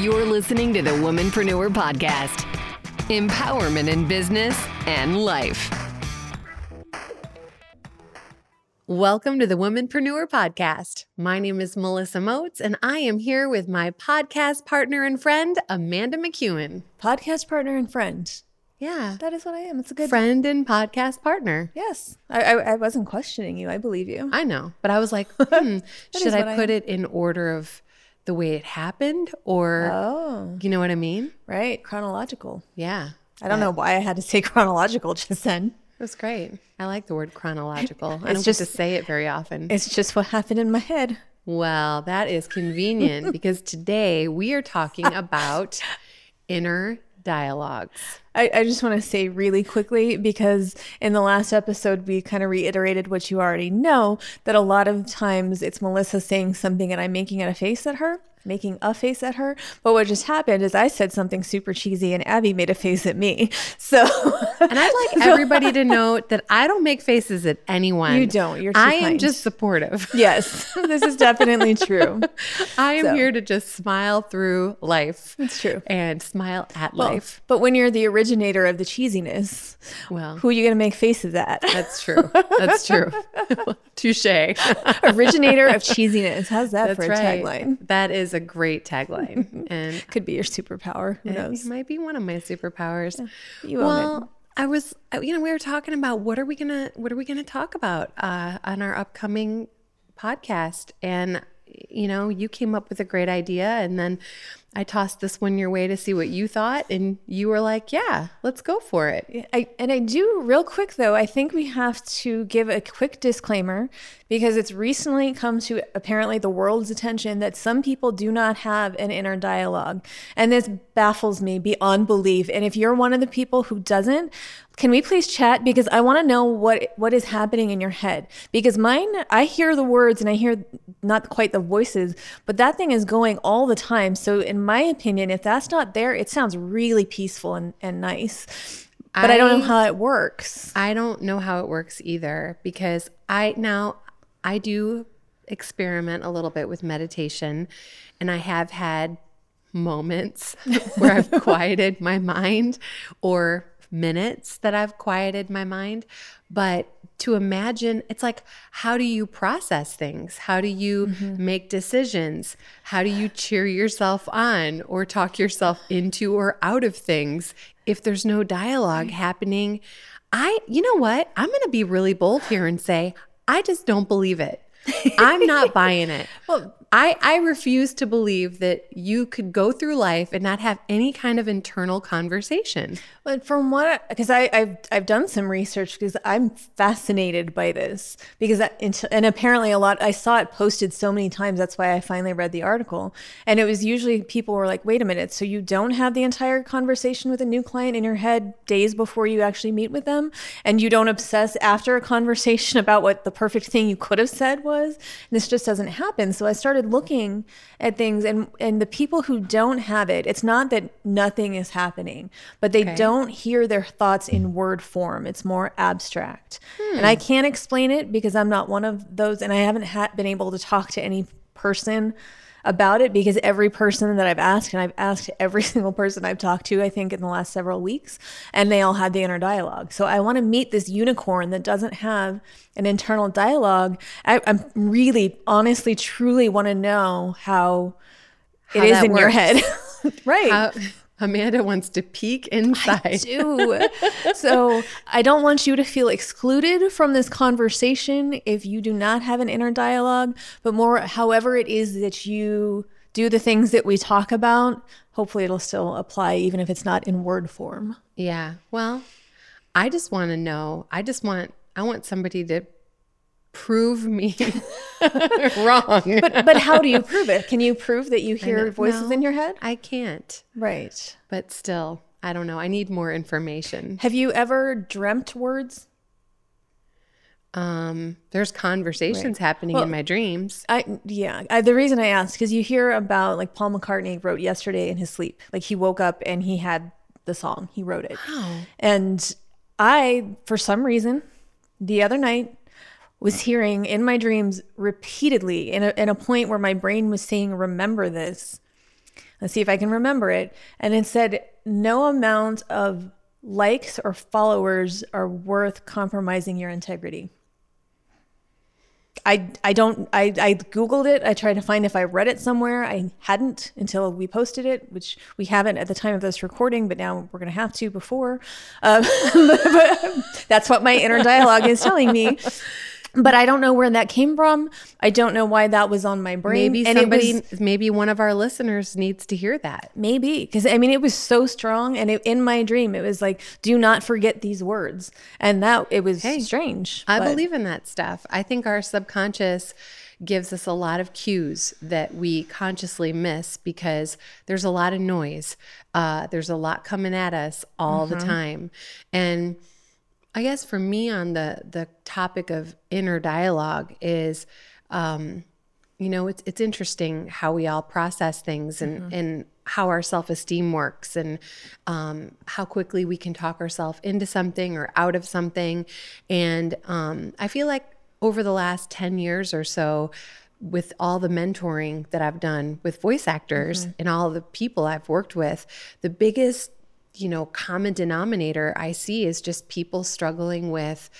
You're listening to the Womanpreneur Podcast empowerment in business and life. Welcome to the Womanpreneur Podcast. My name is Melissa Moats, and I am here with my podcast partner and friend, Amanda McEwen. Podcast partner and friend. Yeah, That is what I am. It's a good friend and podcast partner. Yes. I, I, I wasn't questioning you. I believe you. I know, but I was like, hmm, should I what I put it in order of the way it happened, or Oh, you know what I mean? right. Chronological. Yeah, I don't know why I had to say chronological just then. it was great. I like the word chronological. I don't just- get to say it very often. It's just what happened in my head. Well, that is convenient because today we are talking about inner dialogues. I, I just want to say really quickly because in the last episode, we kind of reiterated what you already know that a lot of times it's Melissa saying something and I'm making a face at her, making a face at her. But what just happened is I said something super cheesy and Abby made a face at me. So, And I'd like everybody to know that I don't make faces at anyone. You don't. You're too I am just supportive. yes, this is definitely true. I am So. here to just smile through life. It's true. And smile at Well, life. But when you're the originator of the cheesiness, Well, who are you going to make faces at? that's true. That's true. Touche. originator of cheesiness. How's that That's for a right. tagline? That is a great tagline. And Could be your superpower. Who it knows? might be one of my superpowers. You own it. well, I was, uh, you know, we were talking about what are we gonna, what are we gonna talk about uh, on our upcoming podcast, and you know, you came up with a great idea, and then I tossed this one your way to see what you thought, and you were like, "Yeah, let's go for it." I, and I do real quick though. I think we have to give a quick disclaimer because it's recently come to apparently the world's attention that some people do not have an inner dialogue, and this baffles me beyond belief. And if you're one of the people who doesn't, can we please chat because I want to know what what is happening in your head because mine I hear the words and I hear not quite the voices, but that thing is going all the time. So in my opinion, if that's not there, it sounds really peaceful and, and nice. But I, don't know how it works. I don't know how it works either because I now I do experiment a little bit with meditation and I have had moments where I've quieted my mind or minutes that I've quieted my mind but to imagine it's like how do you process things how do you mm-hmm. make decisions how do you cheer yourself on or talk yourself into or out of things if there's no dialogue happening I, you know what? I'm going to be really bold here and say, I just don't believe it. I'm not buying it. Well- I, I refuse to believe that you could go through life and not have any kind of internal conversation. But from what, because I've I've done some research because I'm fascinated by this because that, and apparently a lot I saw it posted so many times. That's why I finally read the article, and it was usually people were like, "Wait a minute, so you don't have the entire conversation with a new client in your head days before you actually meet with them, and you don't obsess after a conversation about what the perfect thing you could have said was." And this just doesn't happen. So I started looking at things, and and the people who don't have it, it's not that nothing is happening, but they Okay. don't hear their thoughts in word form. It's more abstract. And I hmm. can't explain it because I'm not one of those, and I haven't ha- been able to talk to any person about it because every person that I've asked, and I've asked every single person I've talked to, I think in the last several weeks, and they all had the inner dialogue. So I want to meet this unicorn that doesn't have an internal dialogue. I, I'm really, honestly, truly want to know how, How it is in your head. right. How, Amanda wants to peek inside. I do. so I don't want you to feel excluded from this conversation if you do not have an inner dialogue, but more however it is that you do the things that we talk about, hopefully it'll still apply even if it's not in word form. Yeah. Well, I just want to know. I just want I want somebody to prove me wrong. But but how do you prove it? Can you prove that you hear voices No. in your head? I can't. Right. But still, I don't know. I need more information. Have you ever dreamt words? Um, there's conversations Right. happening Well, in my dreams. I yeah. I, the reason I asked because you hear about like Paul McCartney wrote yesterday in his sleep. Like he woke up and he had the song. He wrote it. Wow. And I, for some reason, the other night was hearing in my dreams repeatedly in a, in a point where my brain was saying, remember this. Let's see if I can remember it. And it said, no amount of likes or followers are worth compromising your integrity. I, I don't I, I googled it i tried to find if i read it somewhere i hadn't until we posted it which we haven't at the time of this recording but now we're going to have to before um, but, but that's what my inner dialogue is telling me but I don't know where that came from. I don't know why that was on my brain. Maybe and somebody, was, maybe one of our listeners needs to hear that. maybe because I mean it was so strong, and it, in my dream it was like, "Do not forget these words," and that it was strange. I but- believe in that stuff. I think our subconscious gives us a lot of cues that we consciously miss because there's a lot of noise. Uh, there's a lot coming at us all the time. And I guess for me on the the topic of inner dialogue is um, you know, it's it's interesting how we all process things and and how our self esteem works and um, how quickly we can talk ourselves into something or out of something. And um, I feel like over the last ten years or so, with all the mentoring that I've done with voice actors and all the people I've worked with, the biggest you know common denominator I see is just people struggling with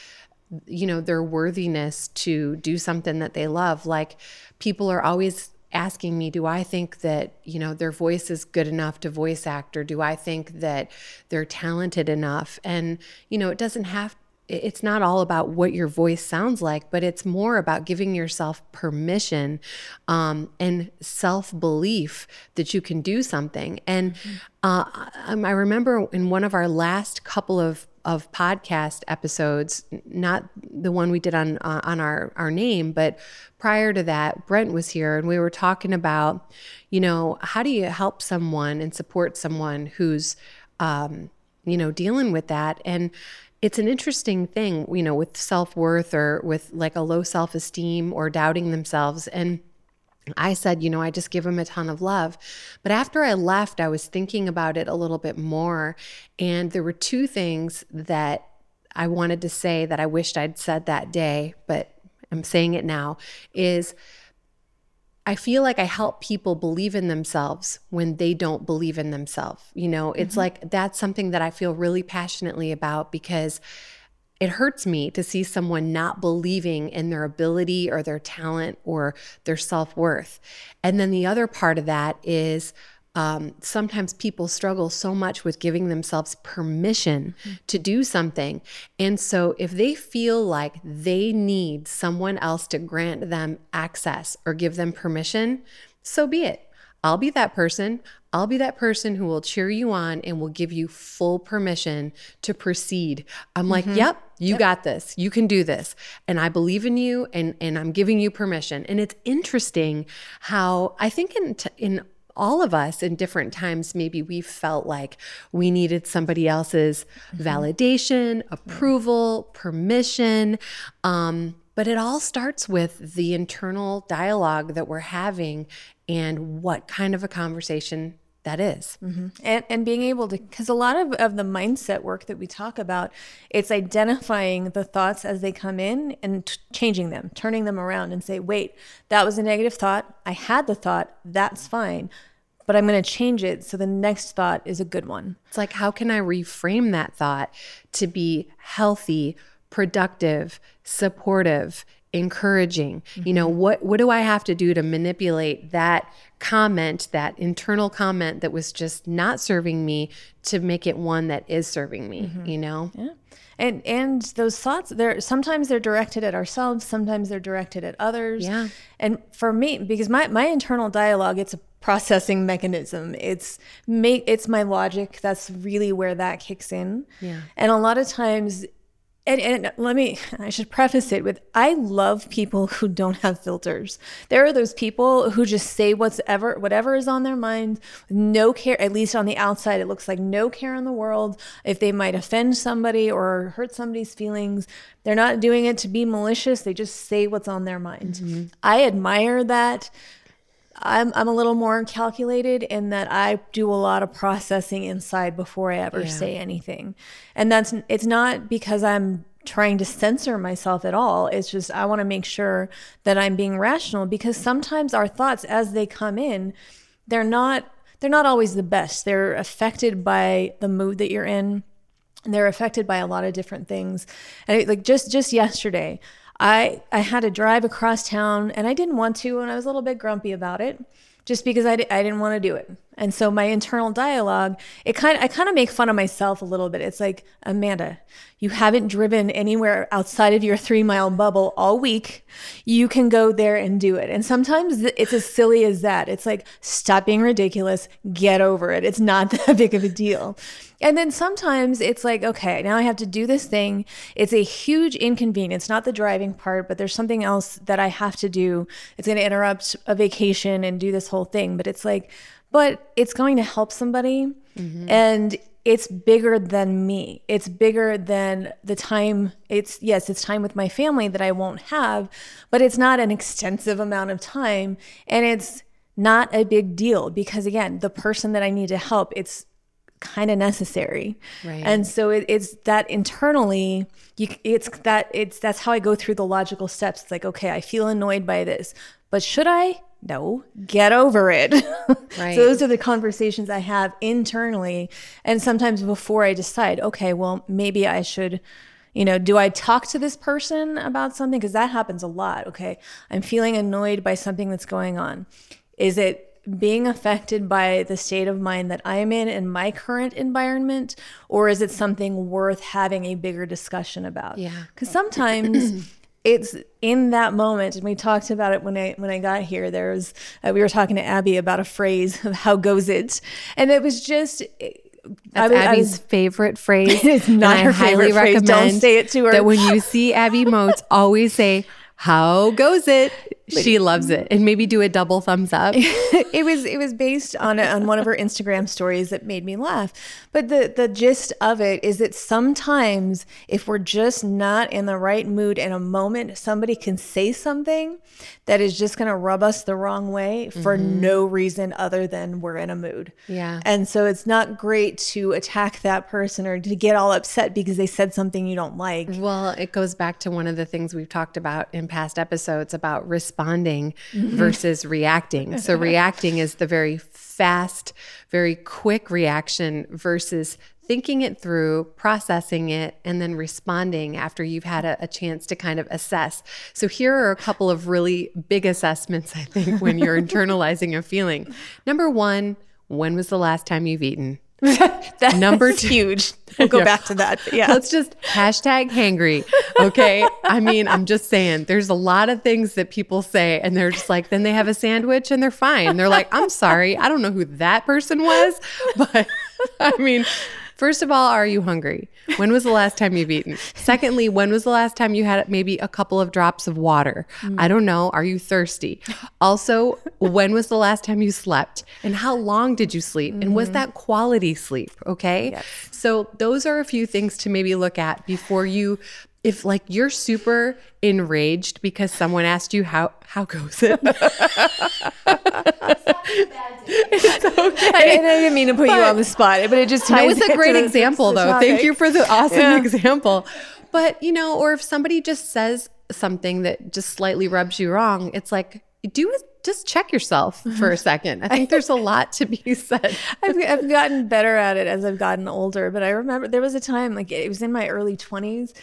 you know their worthiness to do something that they love. Like people are always asking me do i think that you know their voice is good enough to voice act or do i think that they're talented enough? And you know it doesn't have it's not all about what your voice sounds like, but it's more about giving yourself permission um, and self belief that you can do something. And uh, um, I remember in one of our last couple of of podcast episodes, not the one we did on uh, on our our name, but prior to that, Brent was here and we were talking about, you know, how do you help someone and support someone who's, um, you know, dealing with that and it's an interesting thing, you know, with self worth or with like a low self esteem or doubting themselves. And I said, you know, I just give them a ton of love. But after I left, I was thinking about it a little bit more. And there were two things that I wanted to say that I wished I'd said that day, but I'm saying it now is I feel like I help people believe in themselves when they don't believe in themselves. You know, it's mm-hmm. like that's something that I feel really passionately about because it hurts me to see someone not believing in their ability or their talent or their self worth. And then the other part of that is um, sometimes people struggle so much with giving themselves permission to do something. And so if they feel like they need someone else to grant them access or give them permission, so be it. I'll be that person. I'll be that person who will cheer you on and will give you full permission to proceed. I'm like, yep, you got this. You can do this. And I believe in you and and I'm giving you permission. And it's interesting how I think in t- in all of us in different times maybe we felt like we needed somebody else's validation, approval, permission. Um, but it all starts with the internal dialogue that we're having and what kind of a conversation that is. Mm-hmm. and, and being able to because a lot of, of the mindset work that we talk about it's identifying the thoughts as they come in and t- changing them turning them around and say wait that was a negative thought. I had the thought. That's fine but i'm going to change it so the next thought is a good one. It's like, how can I reframe that thought to be healthy, productive, supportive, encouraging? You know, mm-hmm. what what do I have to do to manipulate that comment, that internal comment that was just not serving me to make it one that is serving me, mm-hmm. you know? Yeah. And and those thoughts they're sometimes they're directed at ourselves, sometimes they're directed at others. Yeah. And for me, because my, my internal dialogue, it's a processing mechanism. It's make it's my logic. That's really where that kicks in. Yeah. And a lot of times and, and let me i should preface it with i love people who don't have filters. There are those people who just say what's ever whatever is on their mind no care at least on the outside it looks like no care in the world. If they might offend somebody or hurt somebody's feelings they're not doing it to be malicious. They just say what's on their mind. Mm-hmm. I admire that I'm I'm a little more calculated in that I do a lot of processing inside before I ever Yeah. say anything. And that's it's not because I'm trying to censor myself at all. It's just I want to make sure that I'm being rational because sometimes our thoughts as they come in, they're not they're not always the best. They're affected by the mood that you're in. And they're affected by a lot of different things. And it, like just just yesterday, I I had to drive across town and I didn't want to and I was a little bit grumpy about it just because I, I didn't want to do it. And so my internal dialogue, it kind I kind of make fun of myself a little bit. It's like, Amanda, you haven't driven anywhere outside of your three mile bubble all week. You can go there and do it. And sometimes it's as silly as that. It's like, stop being ridiculous, get over it. It's not that big of a deal. And then sometimes it's like, okay, now I have to do this thing. It's a huge inconvenience, not the driving part, but there's something else that I have to do. It's going to interrupt a vacation and do this whole thing. But it's like, but it's going to help somebody. Mm-hmm. And it's bigger than me. It's bigger than the time. It's, yes, it's time with my family that I won't have, but it's not an extensive amount of time. And it's not a big deal because, again, the person that I need to help, it's kind of necessary. Right. And so it, it's that internally, you, it's that, it's, that's how I go through the logical steps. It's like, okay, I feel annoyed by this, but should I? no, get over it. Right. so those are the conversations I have internally. And sometimes before I decide, okay, well, maybe I should, you know, do I talk to this person about something? Because that happens a lot. Okay. I'm feeling annoyed by something that's going on. Is it being affected by the state of mind that I'm in in my current environment, or is it something worth having a bigger discussion about? Yeah. Because sometimes it's in that moment and we talked about it when i when i got here there was uh, we were talking to abby about a phrase of how goes it and it was just that's I, Abby's I was, favorite phrase. It's not her highly favorite phrase. Don't say it to her. That when you see Abby Moats, always say, "How goes it?" She loves it. And maybe do a double thumbs up. It was it was based on a, on one of her instagram stories that made me laugh. But the the gist of it is that sometimes if we're just not in the right mood in a moment somebody can say something that is just going to rub us the wrong way for mm-hmm. no reason other than we're in a mood. Yeah. And so it's not great to attack that person or to get all upset because they said something you don't like. Well it goes back to one of the things we've talked about in past episodes about respect responding mm-hmm. versus reacting. So, reacting is the very fast, very quick reaction versus thinking it through, processing it, and then responding after you've had a, a, chance to kind of assess. So, here are a couple of really big assessments, I think, when you're internalizing a feeling. Number one, when was the last time you've eaten? that number two, huge. We'll go yeah. back to that. Yeah. Let's just hashtag hangry. Okay. I mean, I'm just saying there's a lot of things that people say and they're just like, then they have a sandwich and they're fine. They're like, I'm sorry. I don't know who that person was, but I mean, First of all, are you hungry? When was the last time you've eaten? Secondly, when was the last time you had maybe a couple of drops of water? Mm. I don't know. Are you thirsty? Also, when was the last time you slept? And how long did you sleep? Mm-hmm. And was mm-hmm. that quality sleep? Okay. Yes. So, those are a few things to maybe look at before you if like you're super enraged because someone asked you how how goes it? It's okay. I, I, didn't mean to put but, you on the spot but it just ties it was a great example the, though. The thank you for the awesome yeah. example. But you know or if somebody just says something that just slightly rubs you wrong it's like do it just check yourself mm-hmm. for a second. I think there's a lot to be said. I've, I've gotten better at it as I've gotten older, but I remember there was a time, like it was in my early 20s,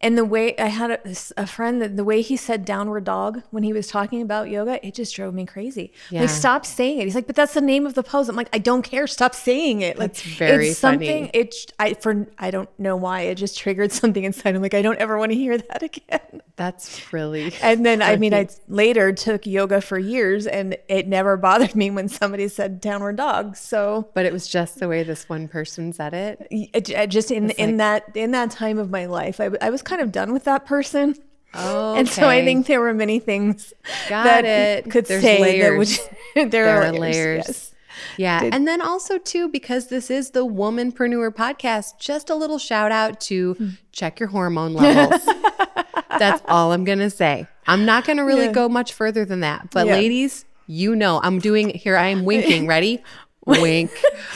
and the way I had a, a, friend that the way he said downward dog when he was talking about yoga, it just drove me crazy. Yeah. Like, stop saying it. He's like, but that's the name of the pose. I'm like, I don't care. Stop saying it. Like, that's very it's something. It I for I don't know why it just triggered something inside. I'm like, I don't ever want to hear that again. That's really. And then I mean, I later took yoga for years, and it never bothered me when somebody said downward dog. So, but it was just the way this one person said it. it uh, uh, just in in that in that time of my life, I, I was kind of done with that person. Oh, okay. and so I think there were many things Got that it. could There's say layers. that would, there, there, are layers. layers. Yes. Yeah. Did, and then also, too, because this is the Womanpreneur podcast, just a little shout out to hmm. check your hormone levels. That's all I'm going to say. I'm not going to really yeah. go much further than that. But, yeah. ladies, you know, I'm doing here, I am winking. Ready? Wink.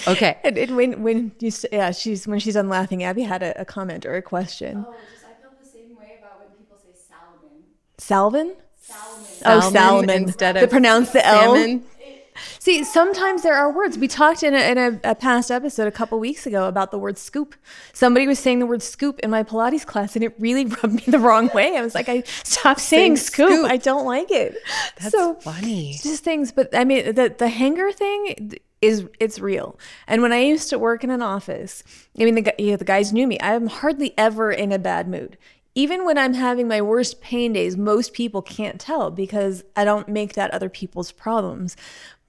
Okay. and, and, when when you yeah she's when she's done laughing, Abby had a, a comment or a question. Oh, just I feel the same way about when people say Salomon. Salvin. Salmon. Oh, salmon instead of they pronounce the L. Salmon. See, sometimes there are words. We talked in a, in a, a past episode a couple weeks ago about the word scoop. Somebody was saying the word scoop in my Pilates class, and it really rubbed me the wrong way. I was like, I stop saying, Saying scoop. scoop. I don't like it. That's so funny. just things. But I mean, the the hanger thing is it's real. And when I used to work in an office, I mean, the gu- yeah, the guys knew me. I'm hardly ever in a bad mood. Even when I'm having my worst pain days, most people can't tell because I don't make that other people's problems.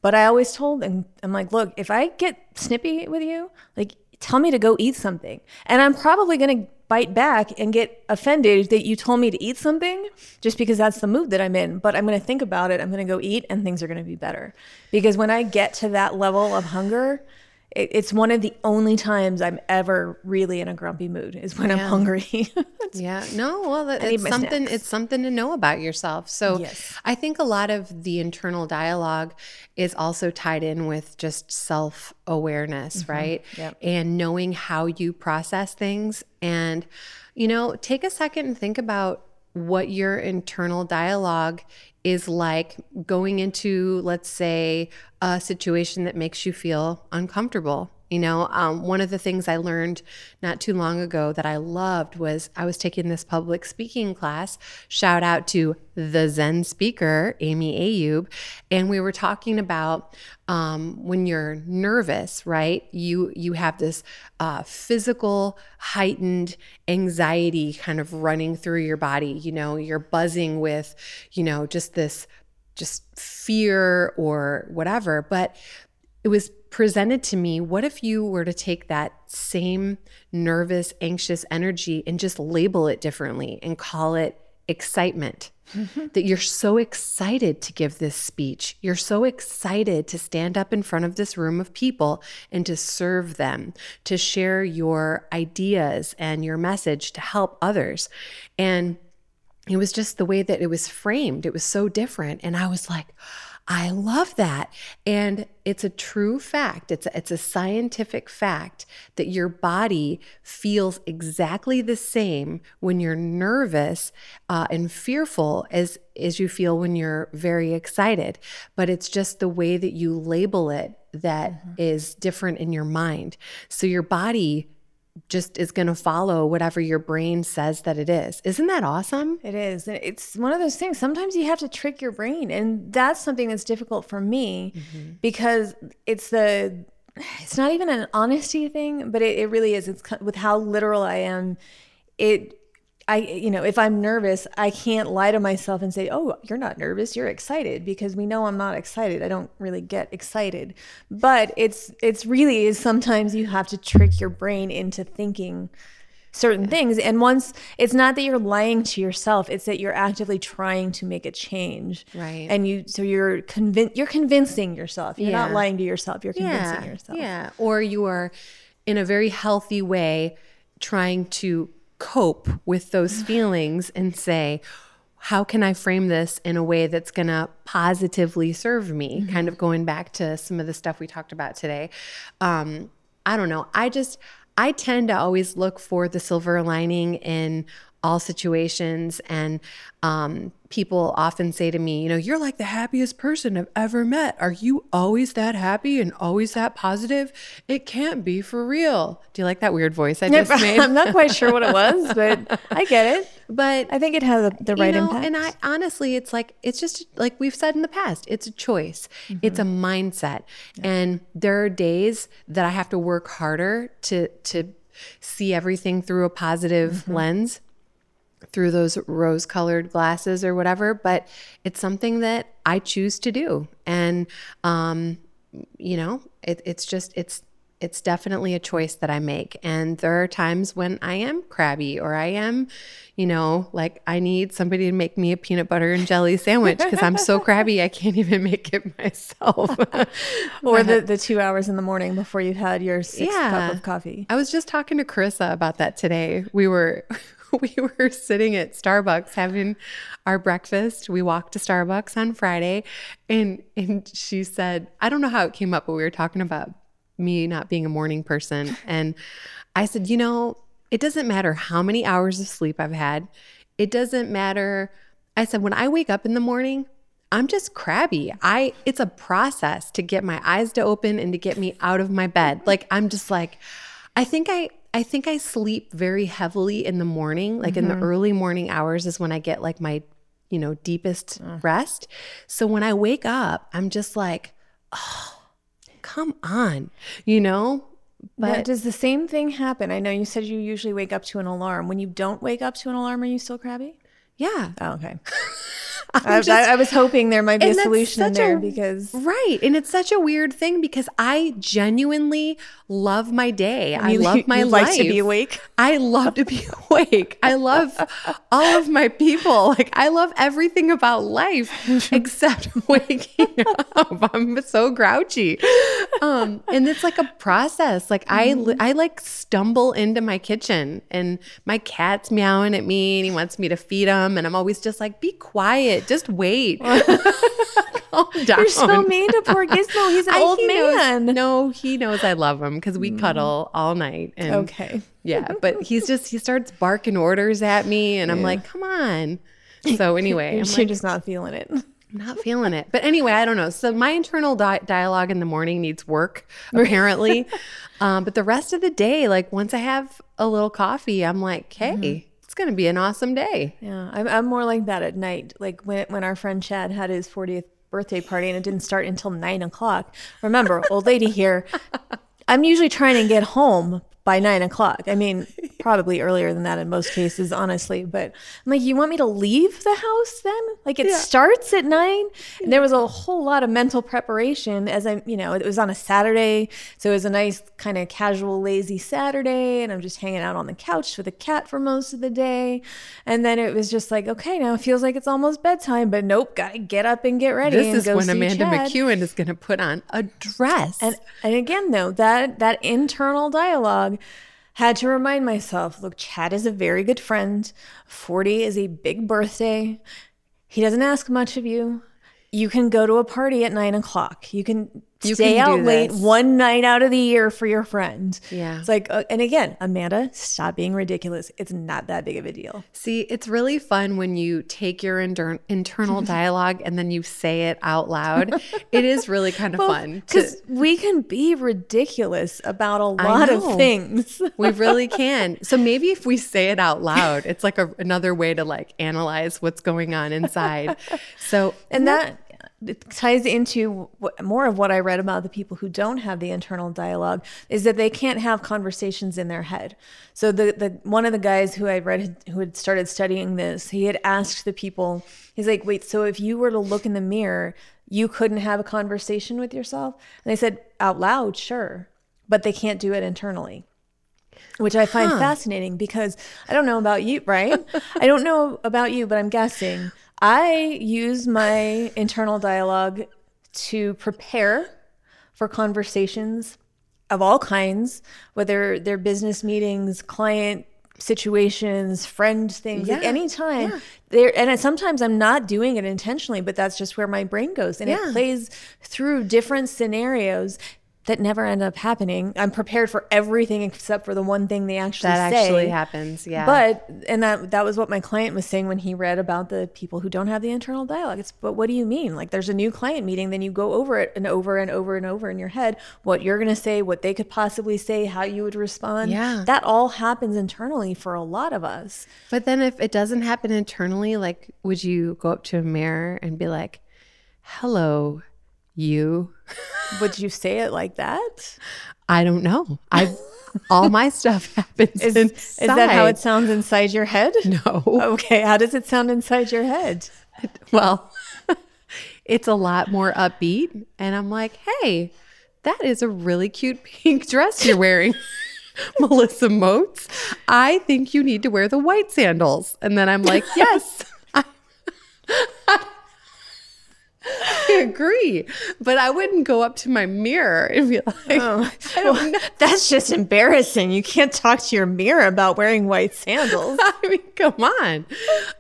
But I always told them, I'm like, look, if I get snippy with you, like, tell me to go eat something. And I'm probably going to bite back and get offended that you told me to eat something just because that's the mood that I'm in. But I'm going to think about it. I'm going to go eat and things are going to be better. Because when I get to that level of hunger, it, it's one of the only times I'm ever really in a grumpy mood is when I'm hungry. Yeah. No, well, that, it's something. snacks. It's something to know about yourself. So, Yes. I think a lot of the internal dialogue is also tied in with just self awareness, mm-hmm. right? Yep. And knowing how you process things, and you know, take a second and think about what your internal dialogue is like going into, let's say, a situation that makes you feel uncomfortable. You know, um, one of the things I learned not too long ago that I loved was I was taking this public speaking class. Shout out to the Zen speaker, Amy Ayub. And we were talking about um, when you're nervous, right? You, you have this uh, physical, heightened anxiety kind of running through your body. You know, you're buzzing with, you know, just this just fear or whatever. But it was presented to me what if you were to take that same nervous, anxious energy and just label it differently and call it excitement? Mm-hmm. that you're so excited to give this speech. You're so excited to stand up in front of this room of people and to serve them, to share your ideas and your message to help others. And it was just the way that it was framed. It was so different. And I was like, I love that. And it's a true fact. It's a, it's a scientific fact that your body feels exactly the same when you're nervous uh, and fearful as as you feel when you're very excited. But it's just the way that you label it that is different in your mind. So your body just is going to follow whatever your brain says that it is. Isn't that awesome? It is. And it's one of those things. Sometimes you have to trick your brain. And that's something that's difficult for me mm-hmm. because it's the, it's not even an honesty thing, but it, it really is. It's with how literal I am. It, I, you know, if I'm nervous, I can't lie to myself and say, oh, you're not nervous, you're excited because we know I'm not excited. I don't really get excited. But it's, it's really is sometimes you have to trick your brain into thinking certain things. And once it's not that you're lying to yourself, it's that you're actively trying to make a change. Right. And you so you're convinced you're convincing yourself. You're not lying to yourself. You're convincing yeah, yourself. Yeah. Or you are in a very healthy way trying to cope with those feelings and say, how can I frame this in a way that's going to positively serve me? Kind of going back to some of the stuff we talked about today. Um, I don't know. I just, I tend to always look for the silver lining in all situations. And um, people often say to me, you know, you're like the happiest person I've ever met. Are you always that happy and always that positive? It can't be for real. Do you like that weird voice I just made? I'm not quite sure what it was, but I get it. but I think it has the, right you know, impact. And I honestly, it's like it's just like we've said in the past. It's a choice. It's a Mm-hmm. mindset. And there are days that I have to work harder to to see everything through a positive Mm-hmm. lens, through those rose-colored glasses or whatever. But it's something that I choose to do, and um, you know, it, it's just it's it's definitely a choice that I make. And there are times when I am crabby or I am, you know, like I need somebody to make me a peanut butter and jelly sandwich because I'm so crabby I can't even make it myself. or the, the two hours in the morning before you've had your sixth cup of coffee. I was just talking to Carissa about that today. We were we were sitting at Starbucks having our breakfast. We walked to Starbucks on Friday and and she said, I don't know how it came up, but we were talking about me not being a morning person. And I said, you know, it doesn't matter how many hours of sleep I've had. It doesn't matter. I said, when I wake up in the morning, I'm just crabby. I it's a process to get my eyes to open and to get me out of my bed. Like I'm just like I think I I think I sleep very heavily in the morning. Like in the mm-hmm. early morning hours is when I get like my, you know, deepest uh. rest. So when I wake up, I'm just like, oh, come on, you know? Now, But does the same thing happen? I know you said you usually wake up to an alarm. When you don't wake up to an alarm, are you still crabby? yeah. Oh, okay. I'm just- I, I was hoping there might be a solution in such a- there because Right. And it's such a weird thing because I genuinely love my day. I you- love my you life. like to be awake. I love to be awake. I love all of my people. Like I love everything about life except waking up. I'm so grouchy. Um, and it's like a process. Like I li- I like stumble into my kitchen and my cat's meowing at me and he wants me to feed him and I'm always just like be quiet. Just wait. You're so mean to poor Gizmo. He's an I- old he man. Mm. no, he knows I love him because we cuddle all night. And Okay. yeah, but he's just he starts barking orders at me, and I'm like, come on. So anyway, I'm like, just not feeling it. I'm not feeling it. But anyway, I don't know. So my internal di- dialogue in the morning needs work, apparently. um, but the rest of the day, like once I have a little coffee, I'm like, hey, Mm-hmm. It's gonna be an awesome day. Yeah, I'm, I'm more like that at night. Like when when our friend Chad had his 40th birthday party and it didn't start until nine o'clock. Remember, old lady here. I'm usually trying to get home by nine o'clock. I mean, probably earlier than that in most cases, honestly. But I'm like, you want me to leave the house then? Like it starts at nine. And there was a whole lot of mental preparation as I'm, you know, it was on a Saturday. So it was a nice kind of casual, lazy Saturday. And I'm just hanging out on the couch with the cat for most of the day. And then it was just like, okay, now it feels like it's almost bedtime, but nope, gotta get up and get ready. This and is when Amanda Chad. McEwen is gonna put on a dress. And and again though, that that internal dialogue had to remind myself, look, Chad is a very good friend. 40 is a big birthday. He doesn't ask much of you. You can go to a party at nine o'clock. You can You stay out late one night out of the year for your friend. Yeah. It's like, uh, and again, Amanda, stop being ridiculous. It's not that big of a deal. See, it's really fun when you take your inter- internal dialogue and then you say it out loud. it is really kind of fun. to- Because we can be ridiculous about a lot of things. we really can. So maybe if we say it out loud, it's like a, another way to like analyze what's going on inside. So, and that it ties into what, more of what I read about the people who don't have the internal dialogue is that they can't have conversations in their head. So the the one of the guys who I read who had started studying this, he had asked the people, he's like, "Wait, so if you were to look in the mirror, you couldn't have a conversation with yourself?" And they said, "Out loud, sure, but they can't do it internally." Which I find fascinating because I don't know about you, right? I don't know about you, but I'm guessing I use my internal dialogue to prepare for conversations of all kinds, whether they're business meetings, client situations, friend things, like Yeah, anytime. There and sometimes I'm not doing it intentionally, but that's just where my brain goes and Yeah. it plays through different scenarios that never end up happening. I'm prepared for everything except for the one thing they actually that say. actually happens. Yeah. But and that that was what my client was saying when he read about the people who don't have the internal dialogue. It's but what do you mean? Like there's a new client meeting, then you go over it and over and over and over in your head what you're gonna say, what they could possibly say, how you would respond. Yeah. That all happens internally for a lot of us. But then if it doesn't happen internally, like would you go up to a mirror and be like, "Hello, you?" Would you say it like that? I don't know. I all my stuff happens Is, inside. is that how it sounds inside your head? No. Okay, how does it sound inside your head? Well, it's a lot more upbeat and I'm like, "Hey, that is a really cute pink dress you're wearing." Melissa Moats, I think you need to wear the white sandals. And then I'm like, yes, I, I agree. But I wouldn't go up to my mirror and be like, Oh, well, that's just embarrassing. You can't talk to your mirror about wearing white sandals. I mean, come on.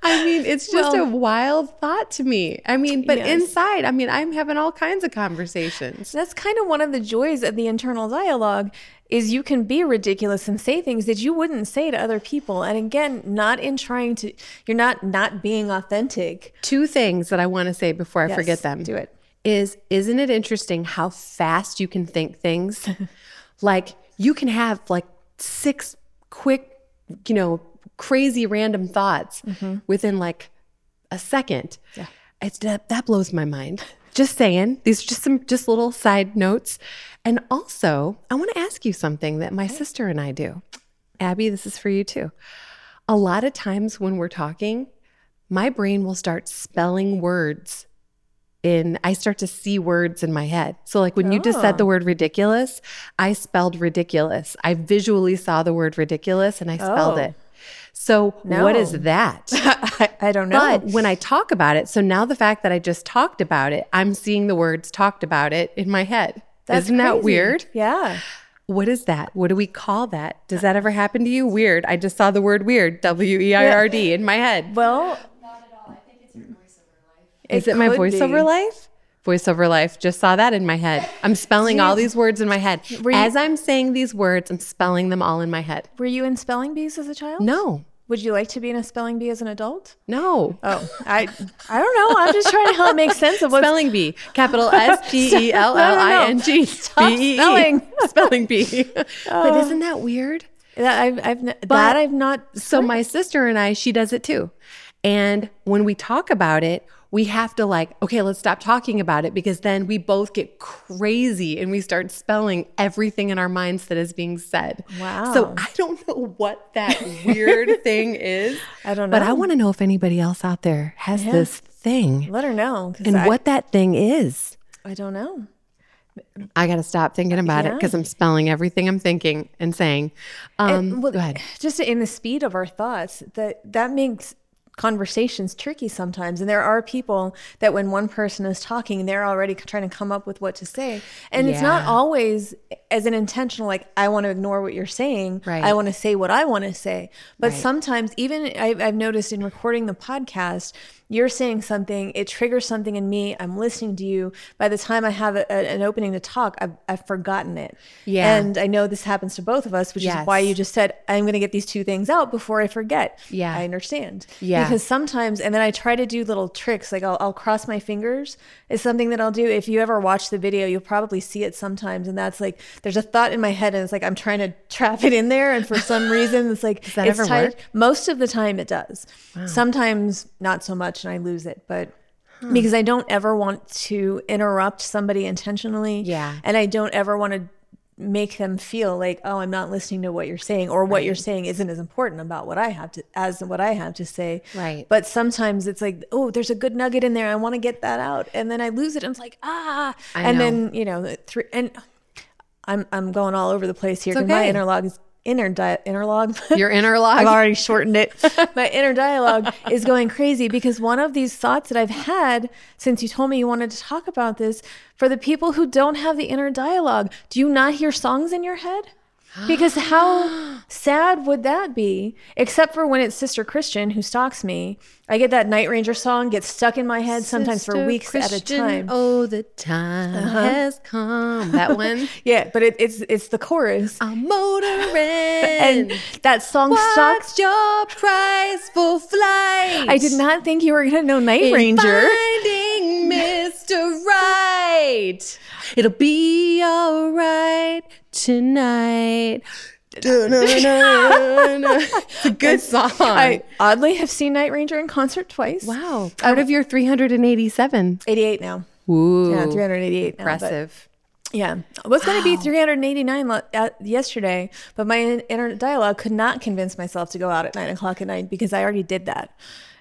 I mean, it's just a wild thought to me. I mean, but Yes. inside, I mean, I'm having all kinds of conversations. That's kind of one of the joys of the internal dialogue is you can be ridiculous and say things that you wouldn't say to other people. And again, not in trying to, you're not not being authentic. Two things that I want to say before I Yes, forget them. do it. Is isn't it interesting how fast you can think things? like you can have like six quick, you know, crazy random thoughts Mm-hmm. within like a second. Yeah. It's that, that blows my mind. Just saying. These are just some just little side notes. And also, I want to ask you something that my sister and I do. Abby, this is for you too. A lot of times when we're talking, my brain will start spelling words in I start to see words in my head. So like when you just said the oh. word ridiculous, I spelled ridiculous. I visually saw the word ridiculous and I spelled Oh. it. So what is that? I, I don't know. But when I talk about it, so now the fact that I just talked about it, I'm seeing the words talked about it in my head. That's Isn't that weird? Yeah. What is that? What do we call that? Does that ever happen to you? Weird. I just saw the word weird, W E I R D, in my head. Well, Not at all. I think it's your voiceover life. Is it my voiceover be. life? Voiceover life. Just saw that in my head. I'm spelling all these words in my head. You- As I'm saying these words, I'm spelling them all in my head. Were you in spelling bees as a child? No, Would you like to be in a spelling bee as an adult? no. Oh, I I don't know. I'm just trying to help make sense of what's Spelling bee, capital S P E L L I N G. Spelling. Spelling bee. But oh. isn't that weird? that I've I've n- that I've not. So my sister and I, she does it too. And when we talk about it, we have to like, okay, let's stop talking about it because then we both get crazy and we start spelling everything in our minds that is being said. Wow. So I don't know what that weird thing is. I don't know. But I want to know if anybody else out there has this thing Let her know. and I, what that thing is. I don't know. I got to stop thinking about it because I'm spelling everything I'm thinking and saying. Um, well, go ahead. Just in the speed of our thoughts, that that makes conversations tricky sometimes. And there are people that when one person is talking, they're already trying to come up with what to say. And it's not always as an intentional, like, I want to ignore what you're saying. Right. I want to say what I want to say. But Right. sometimes, even I've, I've noticed in recording the podcast, you're saying something, it triggers something in me. I'm listening to you. By the time I have a, a- an opening to talk, I've, I've forgotten it. Yeah. And I know this happens to both of us, which Yes. is why you just said, I'm going to get these two things out before I forget. Yeah. I understand. Yeah. Because sometimes, and then I try to do little tricks, like I'll, I'll cross my fingers, is something that I'll do. If you ever watch the video, you'll probably see it sometimes. And that's like, there's a thought in my head, and it's like I'm trying to trap it in there. And for some reason, it's like, it's ever tied- work? Most of the time, it does. Sometimes not so much, and I lose it. But because I don't ever want to interrupt somebody intentionally. Yeah. And I don't ever want to make them feel like, oh, I'm not listening to what you're saying, or what you're saying isn't as important about what I have to as what I have to say. Right. But sometimes it's like, oh, there's a good nugget in there. I want to get that out, and then I lose it, and it's like, ah, I and know. then you know, three, and I'm I'm going all over the place here because my okay. interlog is inner di- interlog. Your interlog. I've already shortened it. My inner dialogue is going crazy because one of these thoughts that I've had since you told me you wanted to talk about this for the people who don't have the inner dialogue, do you not hear songs in your head? Because how sad would that be? Except for when it's Sister Christian who stalks me. I get that Night Ranger song, gets stuck in my head sometimes for Sister weeks at a time. Uh-huh. Oh, the time has come. That one. Yeah, but it, it's it's the chorus. I'm motoring. And that song stalks What's your price for flight? I did not think you were gonna know Night In Ranger. Finding Mr. Right. It'll be all right tonight. Da-na-na-na. it's a good song. I oddly have seen Night Ranger in concert twice. wow. Out of your 387. 88 now. Ooh. Yeah, 388 now. Impressive. yeah. It was going to be 389 lo- uh, yesterday, but my in- inner dialogue could not convince myself to go out at nine o'clock at night because I already did that.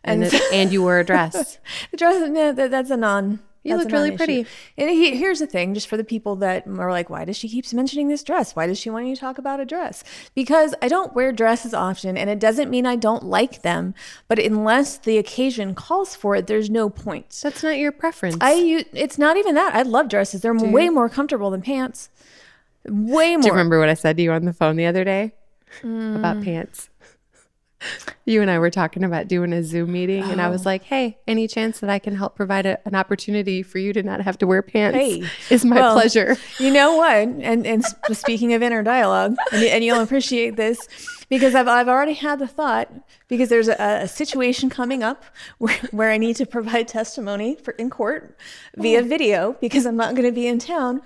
And, And, it, and you wore a dress. the dress, no, that, that's a non. You looked really pretty. And he, here's the thing, just for the people that are like, why does she keep mentioning this dress? Why does she want you to talk about a dress? Because I don't wear dresses often, and it doesn't mean I don't like them. But unless the occasion calls for it, there's no point. That's not your preference. I it's not even that. I love dresses. They're way more comfortable than pants. Way more. Do you remember what I said to you on the phone the other day Mm. about pants? You and I were talking about doing a Zoom meeting, and I was oh. like, "Hey, any chance that I can help provide a, an opportunity for you to not have to wear pants? Hey, is my well, pleasure." You know what? And and speaking of inner dialogue, and, and you'll appreciate this because I've I've already had the thought because there's a, a situation coming up where, where I need to provide testimony for in court via oh. video because I'm not going to be in town.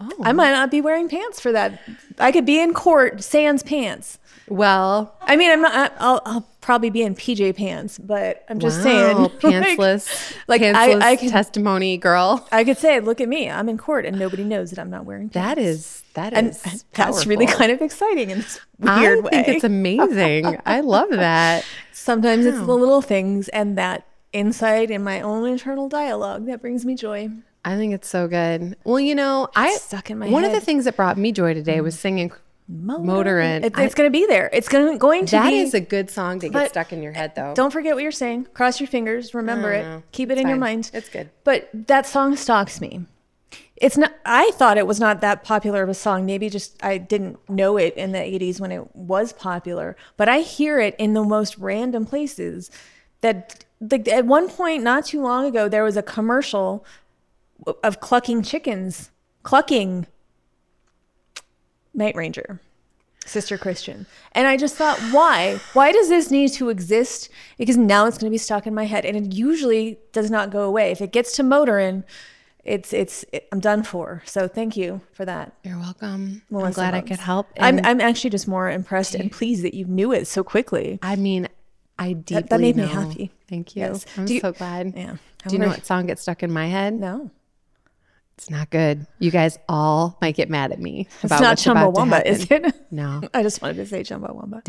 Oh. I might not be wearing pants for that. I could be in court sans pants. Well, I mean, I'm not. I- I'll, I'll probably be in PJ pants, but I'm just wow, saying, pantsless, like, I- pantsless I could- testimony, girl. I could say, look at me, I'm in court, and nobody knows that I'm not wearing pants. That is that and and that's really kind of exciting in this I weird way. I think it's amazing. I love that. Sometimes it's the little things and that insight in my own internal dialogue that brings me joy. I think it's so good. Well, you know, I stuck in my one of the. Mm. things that brought me joy today was singing Motorin. It, it's going to be there. It's going to going to That be. is a good song to get stuck in your head, though. Don't forget what you're saying. Cross your fingers. Remember it. Keep it It's in your mind. It's good. But that song stalks me. It's not. I thought it was not that popular of a song. Maybe just I didn't know it in the '80s when it was popular. But I hear it in the most random places. That like at one point, not too long ago, there was a commercial of clucking chickens. Clucking. Night Ranger. Sister Christian. And I just thought, why? Why does this need to exist? Because now it's going to be stuck in my head, and it usually does not go away. If it gets to motorin, it's it's it, I'm done for. So thank you for that. You're welcome. I'm Melissa glad I could help. I'm I'm actually just more impressed and pleased that you knew it so quickly. I mean, I deeply that made me happy. Thank you. Yes. I'm you- so glad. Yeah. Do you know what song gets stuck in my head? No, it's not good. You guys all might get mad at me. About it's not Chumbawamba, is it? No. I just wanted to say Chumbawamba.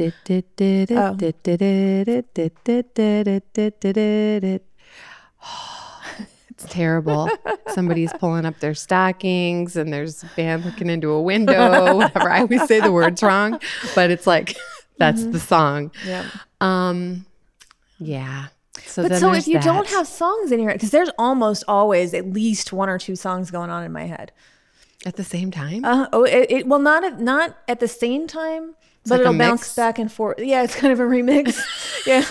Oh. it's terrible. Somebody's pulling up their stockings and there's a band looking into a window. Whatever. I always say the words wrong, but it's like that's mm-hmm. the song. Yeah. Um, yeah. So But so if you don't have songs in your head, because there's almost always at least one or two songs going on in my head. at the same time, Uh, oh, it, it well not at, not at the same time, but like it'll bounce back and forth. Yeah, it's kind of a remix. yeah,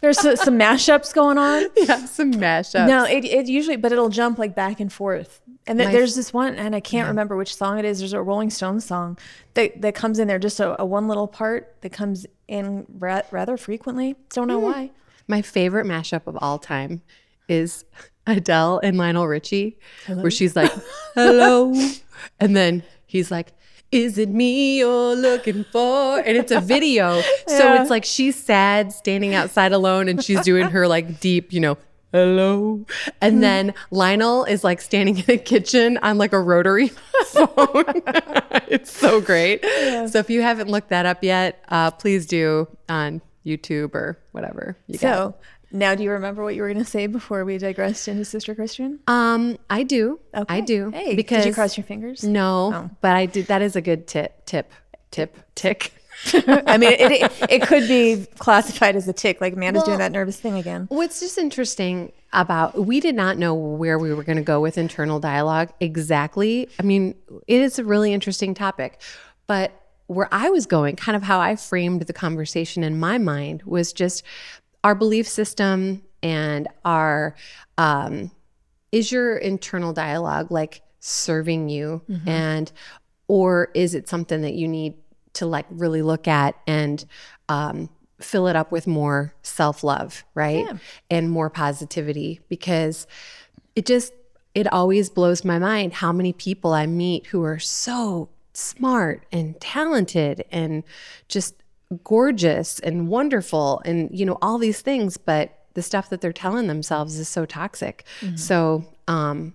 there's so- some mashups going on. yeah, some mashups. No, it, it usually, but it'll jump like back and forth. And th- there's this one, and I can't remember which song it is. There's a Rolling Stones song that, that comes in there, just a, a one little part that comes in ra- rather frequently. Don't know why. My favorite mashup of all time is Adele and Lionel Richie, where she's like, hello. and then he's like, is it me you're looking for? And it's a video. So it's like she's sad, standing outside alone, and she's doing her like deep, you know, hello. And then Lionel is like standing in a kitchen on like a rotary phone. it's so great. So if you haven't looked that up yet, uh, please do on YouTube or whatever. You got. So now, do you remember what you were going to say before we digressed into Sister Christian? Um, I do. Okay. I do. Hey, because did you cross your fingers? No, Oh. but I did. That is a good tip. Tip. Tip. Tick. I mean, it, it, it could be classified as a tic, like Amanda's Well- doing that nervous thing again. What's just interesting about we did not know where we were going to go with internal dialogue exactly. I mean, it is a really interesting topic, but where I was going, kind of how I framed the conversation in my mind was just our belief system and our um, is your internal dialogue like serving you? And or is it something that you need to like really look at and um, fill it up with more self-love right? And more positivity? Because it just it always blows my mind how many people i meet who are so smart and talented and just gorgeous and wonderful and you know all these things but the stuff that they're telling themselves is so toxic. So um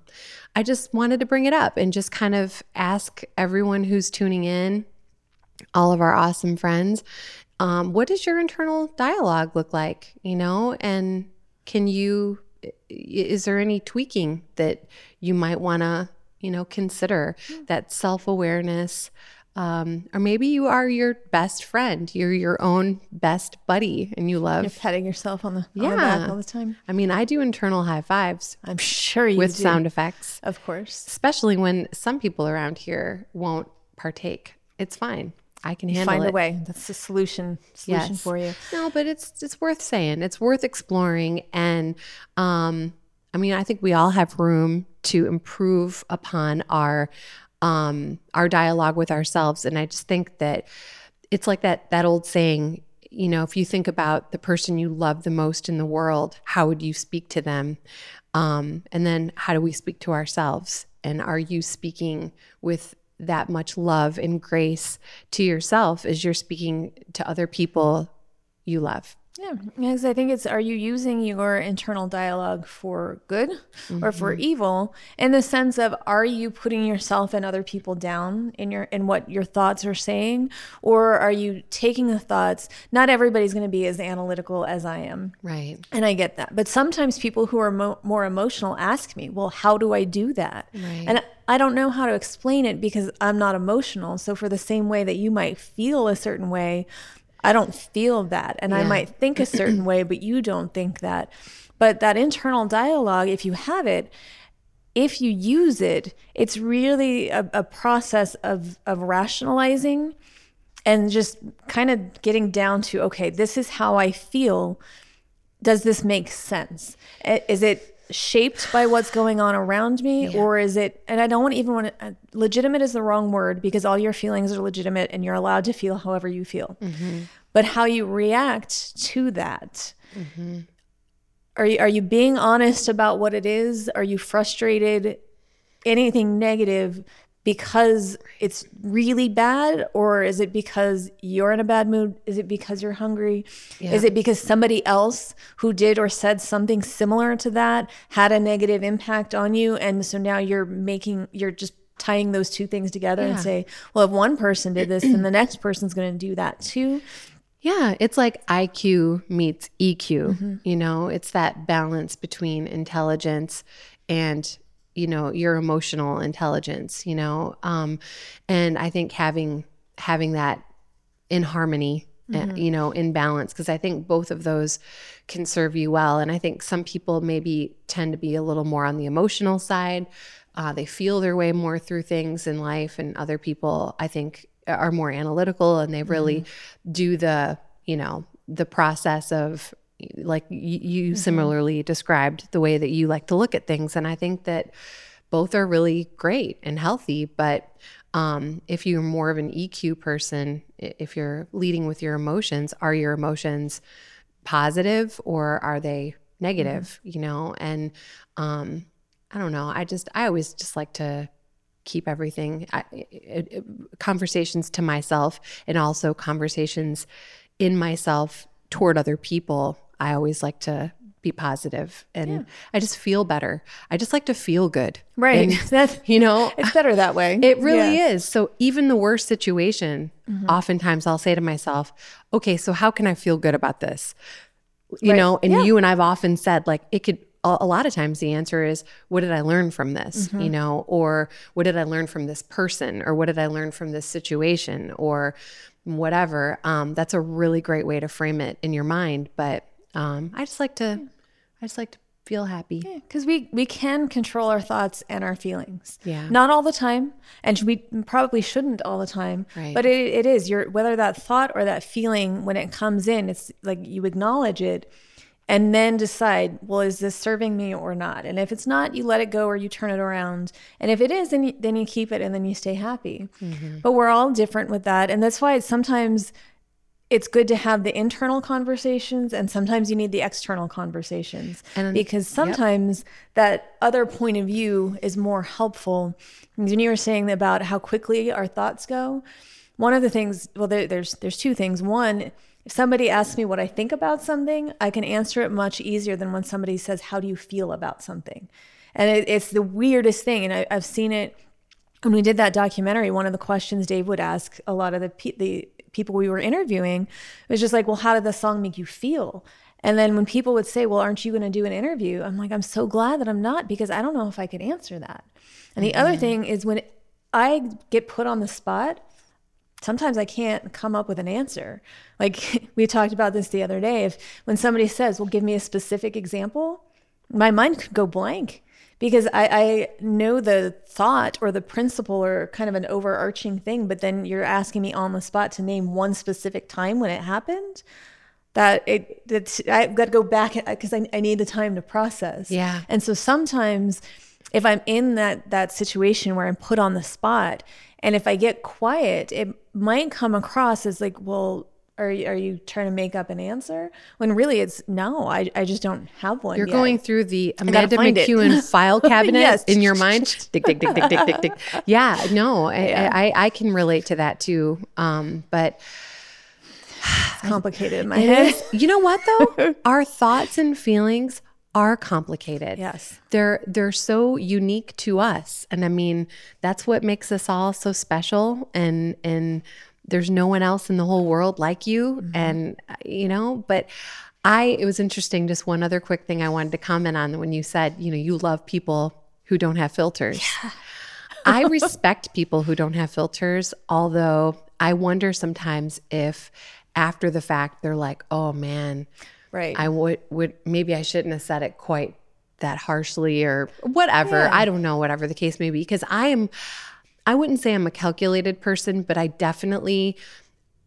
i just wanted to bring it up and just kind of ask everyone who's tuning in all of our awesome friends um, what does your internal dialogue look like you know? And can you is there any tweaking that you might want to you know consider that self-awareness um, or maybe you are your best friend you're your own best buddy and you love You're patting yourself on the, on the Yeah. back all the time. i mean i do internal high fives I'm sure you do with do. sound effects Of course. especially when some people around here won't partake it's fine I can handle Find it. Find a way. That's the solution solution Yes. for you. No, but it's it's worth saying. It's worth exploring and um I mean, I think we all have room to improve upon our um our dialogue with ourselves and I just think that it's like that that old saying, you know, if you think about the person you love the most in the world, how would you speak to them? Um and then how do we speak to ourselves? And are you speaking with that much love and grace to yourself as you're speaking to other people you love. Yeah, because I think it's are you using your internal dialogue for good or for mm-hmm. evil in the sense of are you putting yourself and other people down in your in what your thoughts are saying or are you taking the thoughts not everybody's going to be as analytical as I am Right. and I get that. But sometimes people who are mo- more emotional ask me, well, how do I do that? Right. And I don't know how to explain it because I'm not emotional. So, for the same way that you might feel a certain way, I don't feel that. And I might think a certain way, but you don't think that. But that internal dialogue, if you have it, if you use it, it's really a, a process of, of rationalizing and just kind of getting down to okay, this is how I feel. Does this make sense? Is it shaped by what's going on around me, or is it? And I don't even want to. Uh, legitimate is the wrong word because all your feelings are legitimate, and you're allowed to feel however you feel. Mm-hmm. But how you react to that. Mm-hmm. Are you, are you being honest about what it is? Are you frustrated? Anything negative because it's really bad or is it because you're in a bad mood is it because you're hungry is it because somebody else who did or said something similar to that had a negative impact on you and so now you're making you're just tying those two things together and say well if one person did this then the next person's going to do that too Yeah, it's like IQ meets EQ. You know, it's that balance between intelligence and you know your emotional intelligence. You know, um, and I think having having that in harmony, uh, you know, in balance, because I think both of those can serve you well. And I think some people maybe tend to be a little more on the emotional side. Uh, they feel their way more through things in life, and other people, I think, are more analytical and they really do the, you know, the process of like you similarly described the way that you like to look at things. And I think that both are really great and healthy. But um, if you're more of an EQ person, if you're leading with your emotions, are your emotions positive or are they negative? You know, and um, I don't know. I just, I always just like to keep everything I, it, it- conversations to myself and also conversations in myself toward other people i always like to be positive and i just feel better. I just like to feel good. Right. And, that's you know it's better that way. it really Yeah. is. So even the worst situation mm-hmm. oftentimes i'll say to myself okay so how can i feel good about this? You Right. know and Yeah. you and i've often said like it could a lot of times the answer is what did i learn from this? Mm-hmm. you know or what did i learn from this person? Or what did i learn from this situation? Or whatever. Um, that's a really great way to frame it in your mind but um, i just like to i just like to feel happy. Because we we can control our thoughts and our feelings. Yeah. not all the time and we probably shouldn't all the time Right. but it, it is. Your whether that thought or that feeling when it comes in it's like you acknowledge it and then decide well is this serving me or not? And if it's not you let it go or you turn it around. And if it is then you, then you keep it and then you stay happy. Mm-hmm. But we're all different with that. And that's why it's sometimes it's good to have the internal conversations and sometimes you need the external conversations. And- because sometimes that other point of view is more helpful. When you were saying about how quickly our thoughts go one of the things well there, there's there's two things. One if somebody asks me what i think about something i can answer it much easier than when somebody says how do you feel about something and it, it's the weirdest thing and I, i've seen it when we did that documentary, one of the questions Dave would ask a lot of the pe- the people we were interviewing was just like, "Well, how did the song make you feel?" And then when people would say, "Well, aren't you going to do an interview?" I'm like, "I'm so glad that I'm not because I don't know if I could answer that." And the other mm-hmm. thing is when I get put on the spot, sometimes I can't come up with an answer. Like we talked about this the other day. If when somebody says, "Well, give me a specific example," my mind could go blank because I, I know the thought or the principle or kind of an overarching thing, but then you're asking me on the spot to name one specific time when it happened. That it, it's, I've got to go back uh, because I, I need the time to process. Yeah. And so sometimes if I'm in that that situation where I'm put on the spot, and if I get quiet, it might come across as like, well, are you, are you trying to make up an answer? When really it's no, I, I just don't have one. You're yet. going through the Amanda. McEwen file cabinet Yes. in your mind. Yeah, no, I, I, I can relate to that too. Um, but It's complicated in my head. is, you know what though? Our thoughts and feelings are complicated. Yes. They're they're so unique to us. And I mean, that's what makes us all so special and and there's no one else in the whole world like you and uh, you know, but I it was interesting just one other quick thing I wanted to comment on when you said, you know, you love people who don't have filters. I respect people who don't have filters, although I wonder sometimes if after the fact they're like, "Oh man, Right. I would would maybe I shouldn't have said it quite that harshly or whatever. I don't know, whatever the case may be because I am I wouldn't say I'm a calculated person, but I definitely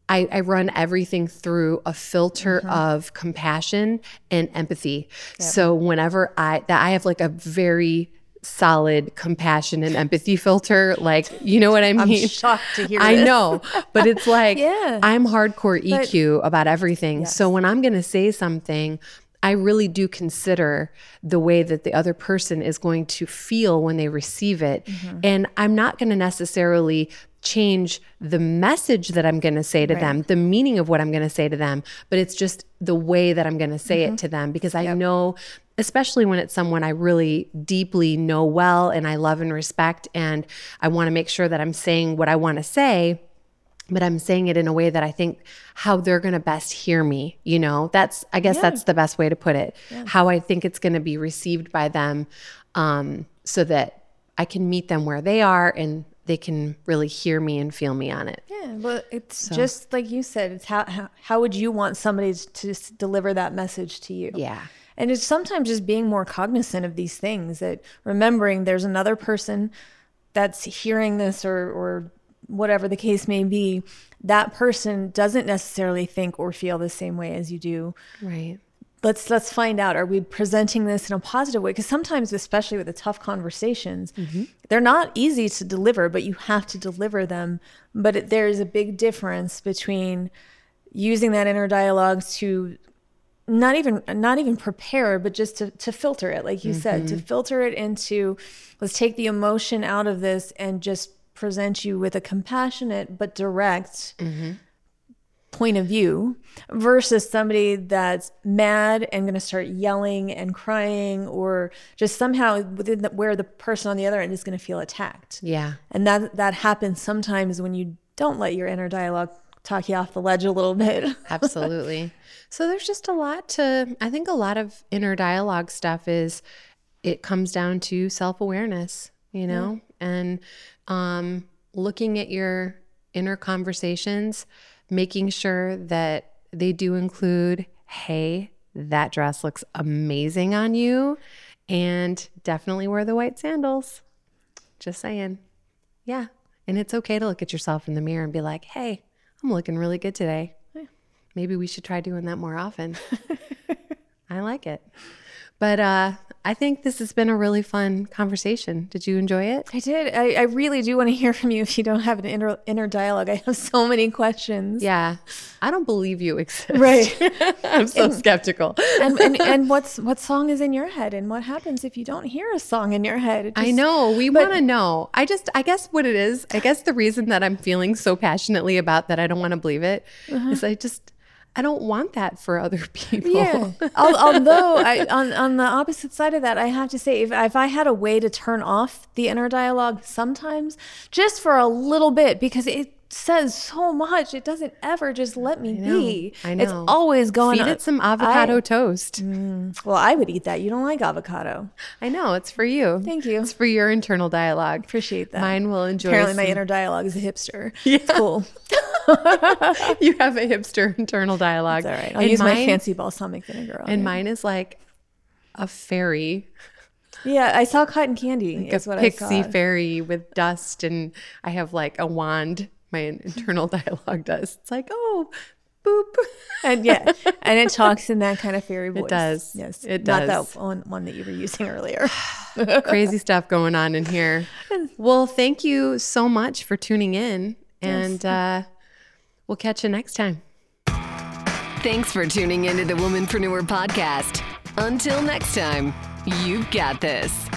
I, I run everything through a filter mm-hmm. of compassion and empathy. So whenever I that I have like a very solid compassion and empathy filter, like you know what I mean? I'm shocked to hear I this. know, but it's like Yeah. I'm hardcore EQ about everything. So when I'm going to say something, I really do consider the way that the other person is going to feel when they receive it. Mm-hmm. And I'm not going to necessarily change the message that I'm going to say to them, the meaning of what I'm going to say to them, but it's just the way that I'm going to say it to them because I know especially when it's someone I really deeply know well and I love and respect and I want to make sure that I'm saying what I want to say but I'm saying it in a way that I think how they're going to best hear me. You know, that's, I guess that's the best way to put it. How I think it's going to be received by them um, so that I can meet them where they are and they can really hear me and feel me on it. Yeah, well, it's just like you said. It's how, how how would you want somebody to deliver that message to you? Yeah. And it's sometimes just being more cognizant of these things that remembering there's another person that's hearing this or or whatever the case may be, that person doesn't necessarily think or feel the same way as you do. Right. Let's let's find out. Are we presenting this in a positive way? Because sometimes, especially with the tough conversations, mm-hmm. they're not easy to deliver, but you have to deliver them. But it, there is a big difference between using that inner dialogue to not even not even prepare but just to, to filter it like you said to mm-hmm. filter it into let's take the emotion out of this and just present you with a compassionate but direct mm-hmm. Point of view versus somebody that's mad and going to start yelling and crying or just somehow within the, where the person on the other end is going to feel attacked Yeah. and that that happens sometimes when you don't let your inner dialogue talk you off the ledge a little bit Absolutely. so there's just a lot to, I think a lot of inner dialogue stuff is it comes down to self awareness, you know, and um, looking at your inner conversations, making sure that they do include, hey, that dress looks amazing on you, and definitely wear the white sandals. Just saying. Yeah. And it's okay to look at yourself in the mirror and be like, hey, I'm looking really good today. Maybe we should try doing that more often. I like it. But uh, I think this has been a really fun conversation. Did you enjoy it? I did. I, I really do want to hear from you if you don't have an inner inner dialogue. I have so many questions. Yeah. I don't believe you exist. Right. I'm so skeptical. and, and and what's what song is in your head and what happens if you don't hear a song in your head? It I know. We want to know. I just, I guess what it is, I guess the reason that I'm feeling so passionately about that I don't want to believe it uh-huh. is I just, I don't want that for other people. Yeah. Although I, on on the opposite side of that, I have to say, if if I had a way to turn off the inner dialogue sometimes, just for a little bit, because it says so much, it doesn't ever just let me be. I know. It's always going. Feed on- it some avocado I- toast. Mm. well, I would eat that. You don't like avocado. I know. It's for you. Thank you. It's for your internal dialogue. Appreciate that. Mine will enjoy. Apparently, my inner dialogue is a hipster. It's cool. you have a hipster internal dialogue. All right. I'll And use my fancy balsamic vinegar on And it. mine is like a fairy. Yeah, I saw cotton candy. a Is what pixie I saw. fairy with dust, and I have like a wand. My internal dialogue does. It's like, oh, boop. and yeah, and it talks in that kind of fairy voice. It does. Yes, It does. Not that one, one that you were using earlier. Crazy stuff going on in here. Well, thank you so much for tuning in, and uh, we'll catch you next time. Thanks for tuning into the Womanpreneur Podcast. Until next time, you've got this.